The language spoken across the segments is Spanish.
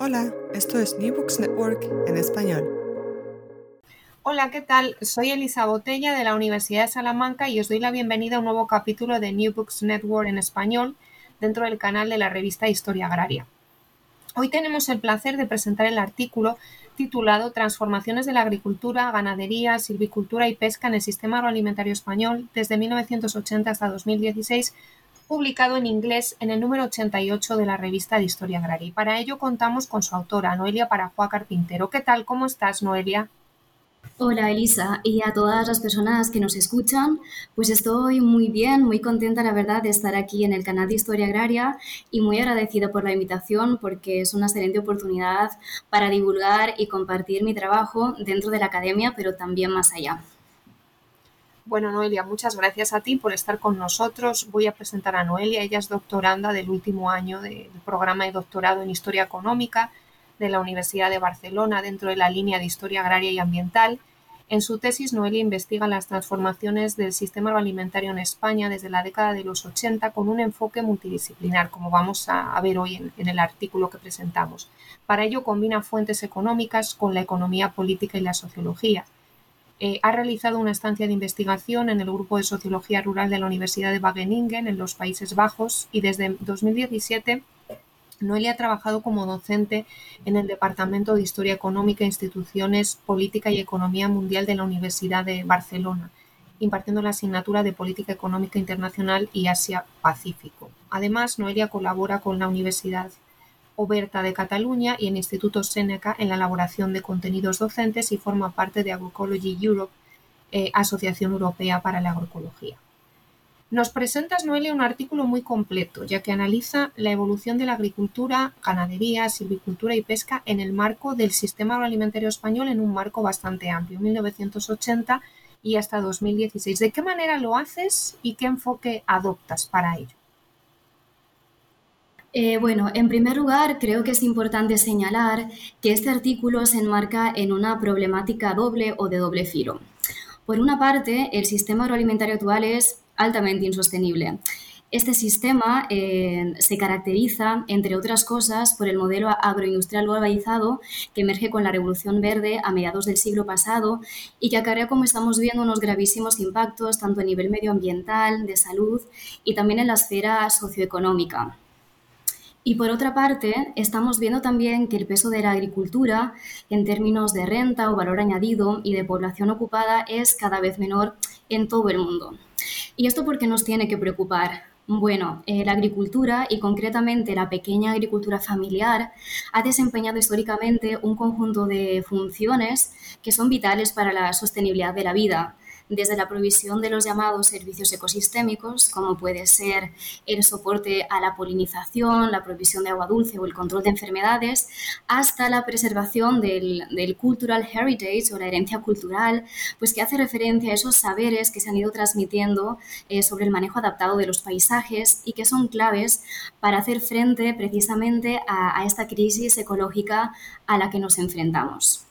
Hola, esto es New Books Network en español. Hola, ¿qué tal? Soy Elisa Botella de la Universidad de Salamanca y os doy la bienvenida a un nuevo capítulo de New Books Network en español dentro del canal de la revista Historia Agraria. Hoy tenemos el placer de presentar el artículo titulado Transformaciones de la agricultura, ganadería, silvicultura y pesca en el sistema agroalimentario español desde 1980 hasta 2016 publicado en inglés en el número 88 de la revista de Historia Agraria. Y para ello contamos con su autora, Noelia Parajuá Carpintero. ¿Qué tal? ¿Cómo estás, Noelia? Hola Elisa y a todas las personas que nos escuchan, pues estoy muy bien, muy contenta la verdad de estar aquí en el canal de Historia Agraria y muy agradecida por la invitación porque es una excelente oportunidad para divulgar y compartir mi trabajo dentro de la academia, pero también más allá. Bueno, Noelia, muchas gracias a ti por estar con nosotros. Voy a presentar a Noelia. Ella es doctoranda del último año del programa de doctorado en Historia Económica de la Universidad de Barcelona dentro de la línea de Historia Agraria y Ambiental. En su tesis, Noelia investiga las transformaciones del sistema agroalimentario en España desde la década de los 80 con un enfoque multidisciplinar, como vamos a, ver hoy en, en el artículo que presentamos. Para ello combina fuentes económicas con la economía política y la sociología eh, ha realizado una estancia de investigación en el Grupo de Sociología Rural de la Universidad de Wageningen en los Países Bajos y desde 2017 Noelia ha trabajado como docente en el Departamento de Historia Económica, Instituciones, Política y Economía Mundial de la Universidad de Barcelona, impartiendo la asignatura de Política Económica Internacional y Asia-Pacífico. Además, Noelia colabora con la Universidad Oberta de Cataluña y el Instituto Seneca en la elaboración de contenidos docentes y forma parte de Agroecology Europe, eh, Asociación Europea para la Agroecología. Nos presentas, Noelia, un artículo muy completo, ya que analiza la evolución de la agricultura, ganadería, silvicultura y pesca en el marco del sistema agroalimentario español en un marco bastante amplio, 1980 y hasta 2016. ¿De qué manera lo haces y qué enfoque adoptas para ello? Eh, bueno, en primer lugar, creo que es importante señalar que este artículo se enmarca en una problemática doble o de doble filo. Por una parte, el sistema agroalimentario actual es altamente insostenible. Este sistema eh, se caracteriza, entre otras cosas, por el modelo agroindustrial globalizado que emerge con la Revolución Verde a mediados del siglo pasado y que acarrea, como estamos viendo, unos gravísimos impactos tanto a nivel medioambiental, de salud y también en la esfera socioeconómica. Y por otra parte, estamos viendo también que el peso de la agricultura en términos de renta o valor añadido y de población ocupada es cada vez menor en todo el mundo. ¿Y esto por qué nos tiene que preocupar? Bueno, eh, la agricultura y concretamente la pequeña agricultura familiar ha desempeñado históricamente un conjunto de funciones que son vitales para la sostenibilidad de la vida, desde la provisión de los llamados servicios ecosistémicos, como puede ser el soporte a la polinización, la provisión de agua dulce o el control de enfermedades, hasta la preservación del, cultural heritage o la herencia cultural, pues que hace referencia a esos saberes que se han ido transmitiendo eh, sobre el manejo adaptado de los paisajes y que son claves para hacer frente precisamente a esta crisis ecológica a la que nos enfrentamos.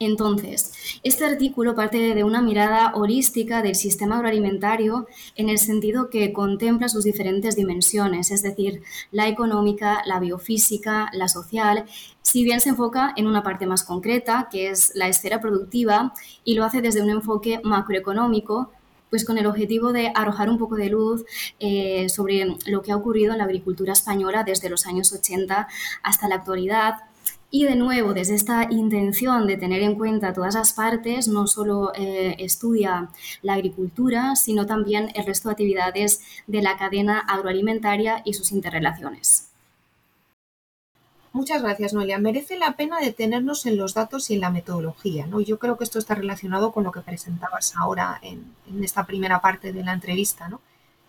Entonces, este artículo parte de una mirada holística del sistema agroalimentario en el sentido que contempla sus diferentes dimensiones, es decir, la económica, la biofísica, la social, si bien se enfoca en una parte más concreta, que es la esfera productiva, y lo hace desde un enfoque macroeconómico, pues con el objetivo de arrojar un poco de luz eh, sobre lo que ha ocurrido en la agricultura española desde los años 80 hasta la actualidad, y de nuevo, desde esta intención de tener en cuenta todas las partes, no solo eh, estudia la agricultura, sino también el resto de actividades de la cadena agroalimentaria y sus interrelaciones. Muchas gracias, Noelia. Merece la pena detenernos en los datos y en la metodología. ¿no? Yo creo que esto está relacionado con lo que presentabas ahora en, en esta primera parte de la entrevista. ¿no?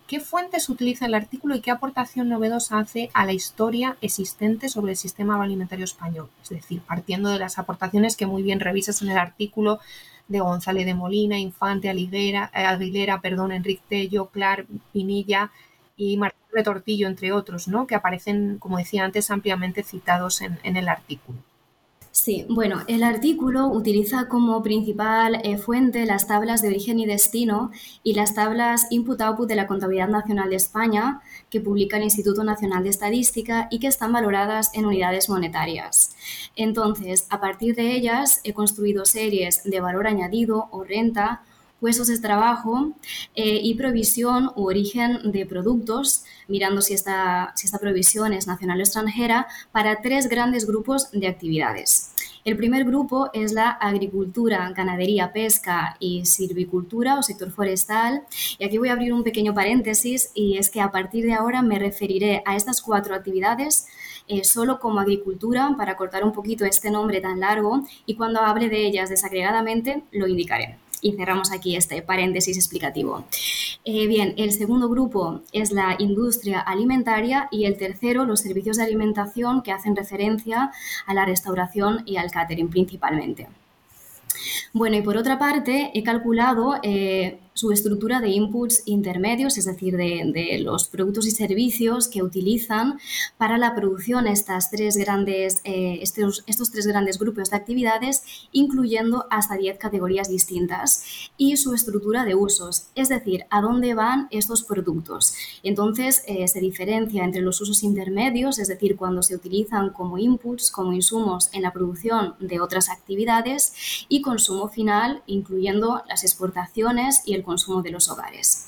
¿Qué fuentes utiliza el artículo y qué aportación novedosa hace a la historia existente sobre el sistema alimentario español? Es decir, partiendo de las aportaciones que muy bien revisas en el artículo de González de Molina, Infante, Aguilera, eh, Aguilera perdón, Enrique Tello, Clar, Pinilla y Martín Retortillo, entre otros, ¿no? que aparecen, como decía antes, ampliamente citados en, en el artículo. Sí, bueno, el artículo utiliza como principal eh, fuente las tablas de origen y destino y las tablas input-output de la Contabilidad Nacional de España que publica el Instituto Nacional de Estadística y que están valoradas en unidades monetarias. Entonces, a partir de ellas he construido series de valor añadido o renta puestos de trabajo eh, y provisión u origen de productos, mirando si esta, si esta provisión es nacional o extranjera, para tres grandes grupos de actividades. El primer grupo es la agricultura, ganadería, pesca y silvicultura o sector forestal. Y aquí voy a abrir un pequeño paréntesis y es que a partir de ahora me referiré a estas cuatro actividades eh, solo como agricultura para cortar un poquito este nombre tan largo y cuando hable de ellas desagregadamente lo indicaré. Y cerramos aquí este paréntesis explicativo. Eh, bien, el segundo grupo es la industria alimentaria y el tercero los servicios de alimentación que hacen referencia a la restauración y al catering principalmente. Bueno, y por otra parte, he calculado eh, su estructura de inputs intermedios, es decir, de, los productos y servicios que utilizan para la producción estas tres grandes, eh, estos, estos, tres grandes grupos de actividades, incluyendo hasta 10 categorías distintas, y su estructura de usos, es decir, a dónde van estos productos. Entonces, eh, se diferencia entre los usos intermedios, es decir, cuando se utilizan como inputs, como insumos en la producción de otras actividades, y consumo final, incluyendo las exportaciones y el consumo de los hogares.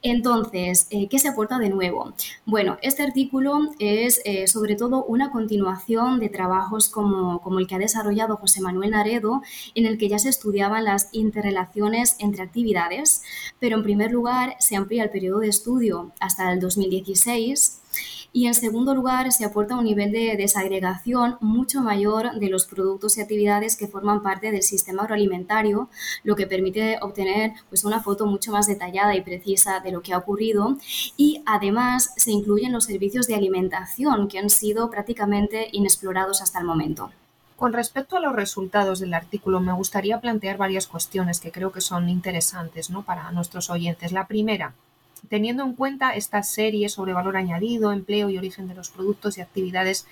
Entonces, eh, ¿qué se aporta de nuevo? Bueno, este artículo es eh, sobre todo una continuación de trabajos como, como, el que ha desarrollado José Manuel Naredo, en el que ya se estudiaban las interrelaciones entre actividades, pero en primer lugar se amplía el periodo de estudio hasta el 2016 y en segundo lugar, se aporta un nivel de desagregación mucho mayor de los productos y actividades que forman parte del sistema agroalimentario, lo que permite obtener pues, una foto mucho más detallada y precisa de lo que ha ocurrido. Y además se incluyen los servicios de alimentación que han sido prácticamente inexplorados hasta el momento. Con respecto a los resultados del artículo, me gustaría plantear varias cuestiones que creo que son interesantes ¿no? para nuestros oyentes. La primera, Teniendo en cuenta esta serie sobre valor añadido, empleo y origen de los productos y actividades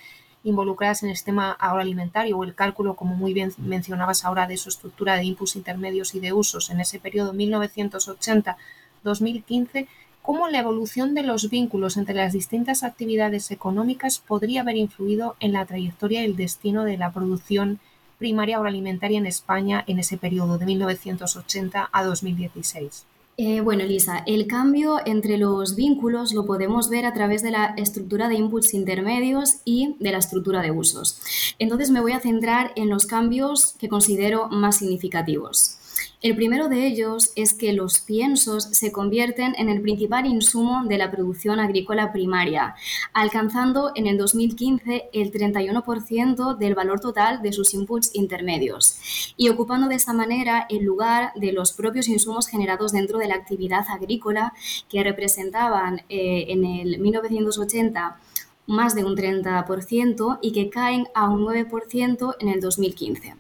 involucradas en el sistema agroalimentario o el cálculo, como muy bien mencionabas ahora, de su estructura de inputs intermedios y de usos en ese periodo 1980-2015, cómo la evolución de los vínculos entre las distintas actividades económicas podría haber influido en la trayectoria y el destino de la producción primaria agroalimentaria en España en ese periodo de 1980 a 2016. Eh, bueno, Elisa, el cambio entre los vínculos lo podemos ver a través de la estructura de inputs intermedios y de la estructura de usos. Entonces me voy a centrar en los cambios que considero más significativos. El primero de ellos es que los piensos se convierten en el principal insumo de la producción agrícola primaria, alcanzando en el 2015 el 31% del valor total de sus inputs intermedios y ocupando de esta manera el lugar de los propios insumos generados dentro de la actividad agrícola que representaban eh, en el 1980 más de un 30% y que caen a un 9% en el 2015.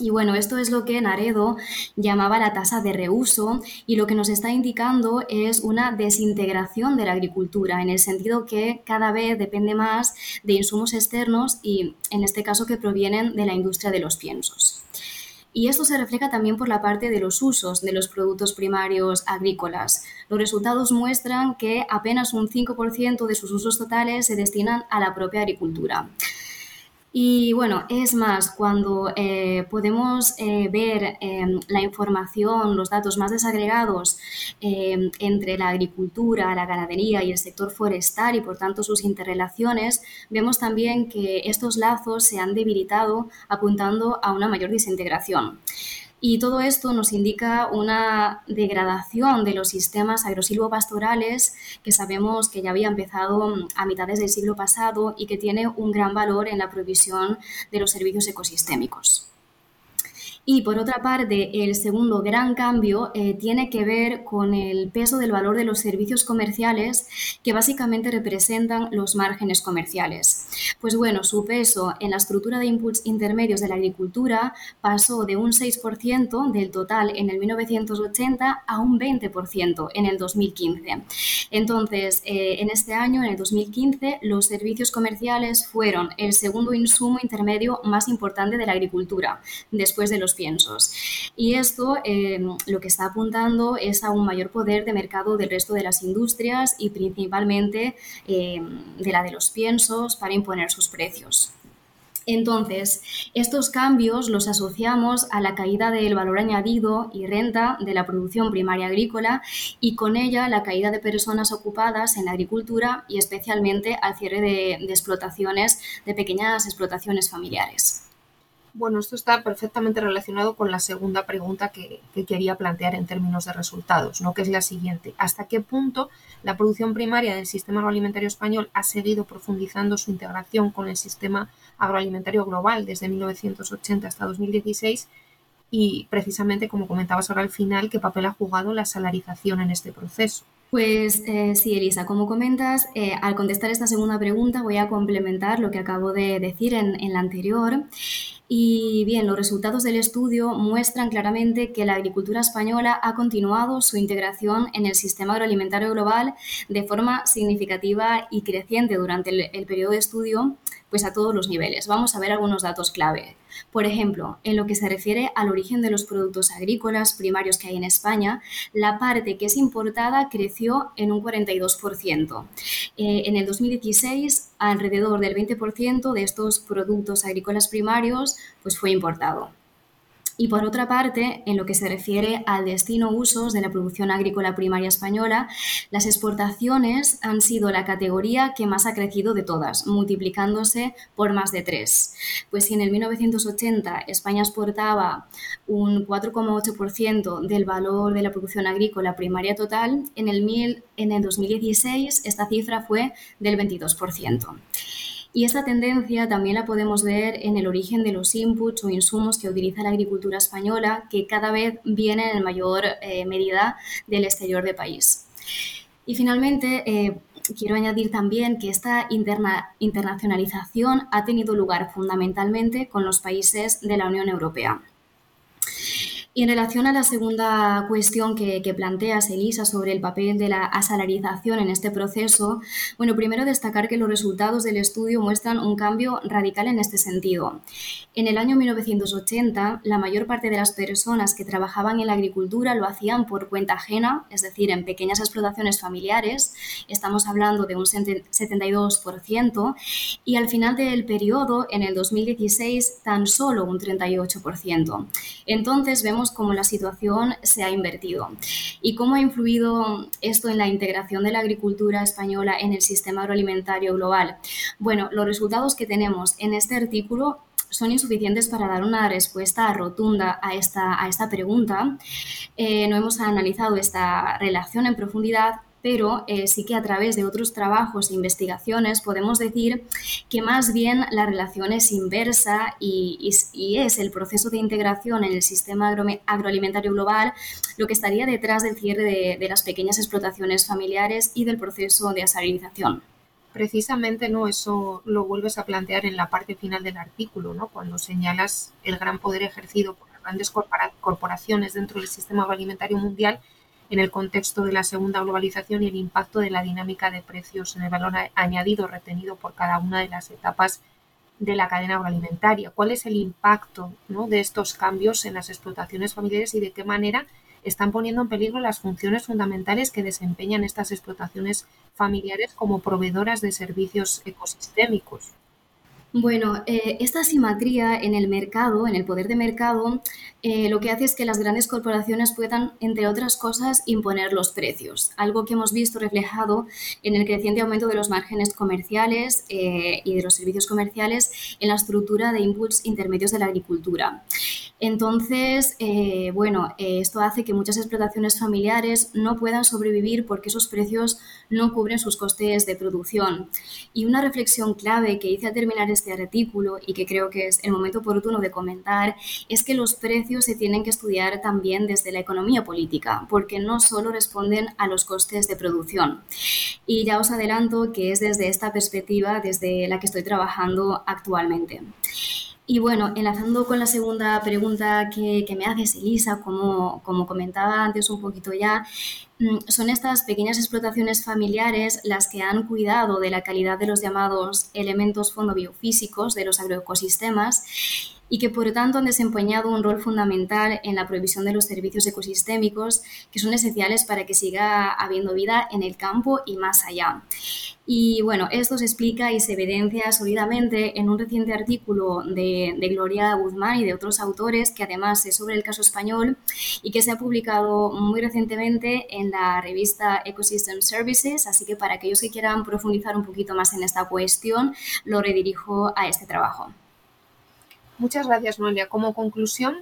Y bueno, esto es lo que Naredo llamaba la tasa de reuso y lo que nos está indicando es una desintegración de la agricultura, en el sentido que cada vez depende más de insumos externos y en este caso que provienen de la industria de los piensos. Y esto se refleja también por la parte de los usos de los productos primarios agrícolas. Los resultados muestran que apenas un 5% de sus usos totales se destinan a la propia agricultura. Y bueno, es más, cuando eh, podemos eh, ver em, la información, los datos más desagregados em, entre la agricultura, la ganadería y el sector forestal y por tanto sus interrelaciones, vemos también que estos lazos se han debilitado apuntando a una mayor desintegración. Y todo esto nos indica una degradación de los sistemas agrosilvopastorales que sabemos que ya había empezado a mitades del siglo pasado y que tiene un gran valor en la provisión de los servicios ecosistémicos. Y por otra parte, el segundo gran cambio eh, tiene que ver con el peso del valor de los servicios comerciales que básicamente representan los márgenes comerciales. Pues bueno, su peso en la estructura de inputs intermedios de la agricultura pasó de un 6% del total en el 1980 a un 20% en el 2015. Entonces, eh, en este año, en el 2015, los servicios comerciales fueron el segundo insumo intermedio más importante de la agricultura, después de los piensos. Y esto eh, lo que está apuntando es a un mayor poder de mercado del resto de las industrias y principalmente eh, de la de los piensos para imponer sus precios. Entonces, estos cambios los asociamos a la caída del valor añadido y renta de la producción primaria agrícola y con ella la caída de personas ocupadas en la agricultura y especialmente al cierre de explotaciones, de pequeñas explotaciones familiares. Bueno, esto está perfectamente relacionado con la segunda pregunta que, quería plantear en términos de resultados, ¿no? que es la siguiente. ¿Hasta qué punto la producción primaria del sistema agroalimentario español ha seguido profundizando su integración con el sistema agroalimentario global desde 1980 hasta 2016? Y precisamente, como comentabas ahora al final, ¿qué papel ha jugado la salarización en este proceso? Pues eh, sí, Elisa, como comentas, eh, al contestar esta segunda pregunta voy a complementar lo que acabo de decir en, la anterior. Y bien, los resultados del estudio muestran claramente que la agricultura española ha continuado su integración en el sistema agroalimentario global de forma significativa y creciente durante el, el periodo de estudio, pues a todos los niveles. Vamos a ver algunos datos clave. Por ejemplo, en lo que se refiere al origen de los productos agrícolas primarios que hay en España, la parte que es importada creció en un 42%. Eh, en el 2016, alrededor del 20% de estos productos agrícolas primarios pues fue importado. Y por otra parte, en lo que se refiere al destino usos de la producción agrícola primaria española, las exportaciones han sido la categoría que más ha crecido de todas, multiplicándose por más de tres. Pues si en el 1980 España exportaba un 4,8% del valor de la producción agrícola primaria total, en el, en el 2016 esta cifra fue del 22%. Y esta tendencia también la podemos ver en el origen de los inputs o insumos que utiliza la agricultura española, que cada vez vienen en mayor eh, medida del exterior del país. Y finalmente, eh, quiero añadir también que esta interna, internacionalización ha tenido lugar fundamentalmente con los países de la Unión Europea. Y en relación a la segunda cuestión que, planteas, Elisa, sobre el papel de la asalarización en este proceso, bueno, primero destacar que los resultados del estudio muestran un cambio radical en este sentido. En el año 1980, la mayor parte de las personas que trabajaban en la agricultura lo hacían por cuenta ajena, es decir, en pequeñas explotaciones familiares, estamos hablando de un 72%, y al final del periodo, en el 2016, tan solo un 38%. Entonces vemos cómo la situación se ha invertido. ¿Y cómo ha influido esto en la integración de la agricultura española en el sistema agroalimentario global? Bueno, los resultados que tenemos en este artículo son insuficientes para dar una respuesta rotunda a esta, a esta pregunta. Eh, no hemos analizado esta relación en profundidad, pero eh, sí que a través de otros trabajos e investigaciones podemos decir que más bien la relación es inversa y, es el proceso de integración en el sistema agroalimentario global lo que estaría detrás del cierre de, las pequeñas explotaciones familiares y del proceso de asalarización. Precisamente, ¿no? Eso lo vuelves a plantear en la parte final del artículo, ¿no? Cuando señalas el gran poder ejercido por las grandes corporaciones dentro del sistema agroalimentario mundial en el contexto de la segunda globalización y el impacto de la dinámica de precios en el valor añadido retenido por cada una de las etapas de la cadena agroalimentaria. ¿Cuál es el impacto de estos cambios en las explotaciones familiares y de qué manera están poniendo en peligro las funciones fundamentales que desempeñan estas explotaciones familiares como proveedoras de servicios ecosistémicos? Bueno, eh, esta asimetría en el mercado, en el poder de mercado, eh, lo que hace es que las grandes corporaciones puedan, entre otras cosas, imponer los precios, algo que hemos visto reflejado en el creciente aumento de los márgenes comerciales eh, y de los servicios comerciales en la estructura de inputs intermedios de la agricultura. Entonces, eh, bueno, eh, esto hace que muchas explotaciones familiares no puedan sobrevivir porque esos precios no cubren sus costes de producción. Y una reflexión clave que hice al terminar este artículo y que creo que es el momento oportuno de comentar es que los precios se tienen que estudiar también desde la economía política, porque no solo responden a los costes de producción. Y ya os adelanto que es desde esta perspectiva desde la que estoy trabajando actualmente. Y bueno, enlazando con la segunda pregunta que, me haces, Elisa, como, como comentaba antes un poquito ya, mm, son estas pequeñas explotaciones familiares las que han cuidado de la calidad de los llamados elementos fondobiofísicos de los agroecosistemas y que por tanto han desempeñado un rol fundamental en la provisión de los servicios ecosistémicos que son esenciales para que siga habiendo vida en el campo y más allá. Y bueno, esto se explica y se evidencia sólidamente en un reciente artículo de, Gloria Guzmán y de otros autores, que además es sobre el caso español y que se ha publicado muy recientemente en la revista Ecosystem Services. Así que para aquellos que quieran profundizar un poquito más en esta cuestión, lo redirijo a este trabajo. Muchas gracias, Noelia. Como conclusión,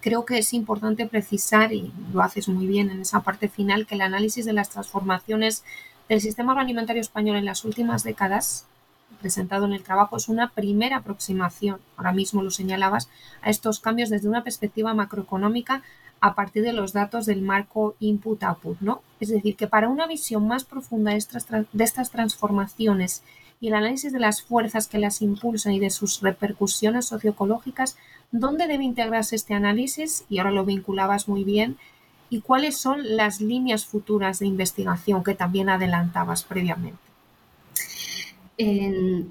creo que es importante precisar, y lo haces muy bien en esa parte final, que el análisis de las transformaciones del sistema agroalimentario español en las últimas décadas, presentado en el trabajo, es una primera aproximación, ahora mismo lo señalabas, a estos cambios desde una perspectiva macroeconómica a partir de los datos del marco input-output, ¿no? Es decir, que para una visión más profunda de estas transformaciones y el análisis de las fuerzas que las impulsan y de sus repercusiones socioecológicas, ¿dónde debe integrarse este análisis? Y ahora lo vinculabas muy bien. ¿Y cuáles son las líneas futuras de investigación que también adelantabas previamente?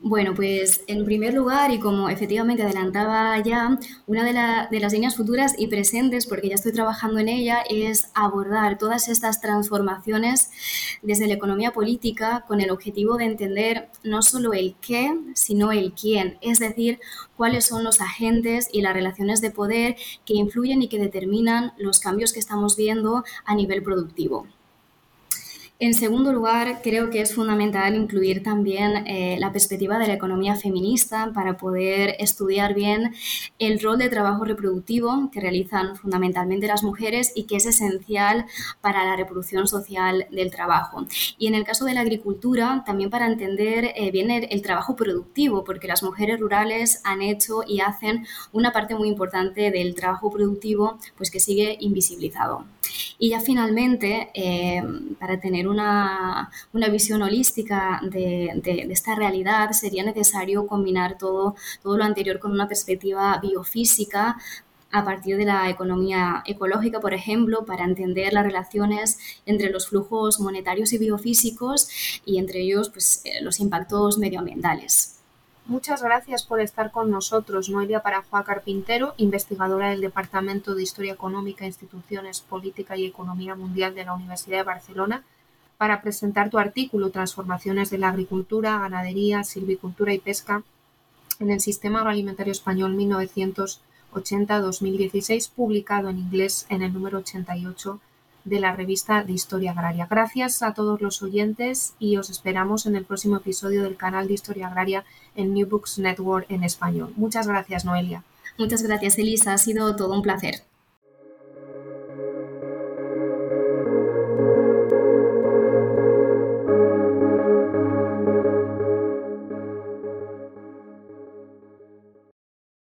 Bueno, pues en primer lugar, y como efectivamente adelantaba ya, una de, de, las líneas futuras y presentes, porque ya estoy trabajando en ella, es abordar todas estas transformaciones desde la economía política con el objetivo de entender no solo el qué, sino el quién, es decir, cuáles son los agentes y las relaciones de poder que influyen y que determinan los cambios que estamos viendo a nivel productivo. En segundo lugar, creo que es fundamental incluir también eh, la perspectiva de la economía feminista para poder estudiar bien el rol de trabajo reproductivo que realizan fundamentalmente las mujeres y que es esencial para la reproducción social del trabajo. Y en el caso de la agricultura, también para entender eh, bien el, trabajo productivo, porque las mujeres rurales han hecho y hacen una parte muy importante del trabajo productivo pues que sigue invisibilizado. Y ya finalmente, eh, para tener una, visión holística de, esta realidad, sería necesario combinar todo, todo lo anterior con una perspectiva biofísica a partir de la economía ecológica, por ejemplo, para entender las relaciones entre los flujos monetarios y biofísicos y entre ellos pues, eh, los impactos medioambientales. Muchas gracias por estar con nosotros, Noelia Parajuá Carpintero, investigadora del Departamento de Historia Económica, Instituciones, Política y Economía Mundial de la Universidad de Barcelona, para presentar tu artículo Transformaciones de la Agricultura, Ganadería, Silvicultura y Pesca en el Sistema Agroalimentario Español 1980-2016, publicado en inglés en el número 88 de la revista de Historia Agraria. Gracias a todos los oyentes y os esperamos en el próximo episodio del canal de Historia Agraria en New Books Network en español. Muchas gracias, Noelia. Muchas gracias, Elisa. Ha sido todo un placer.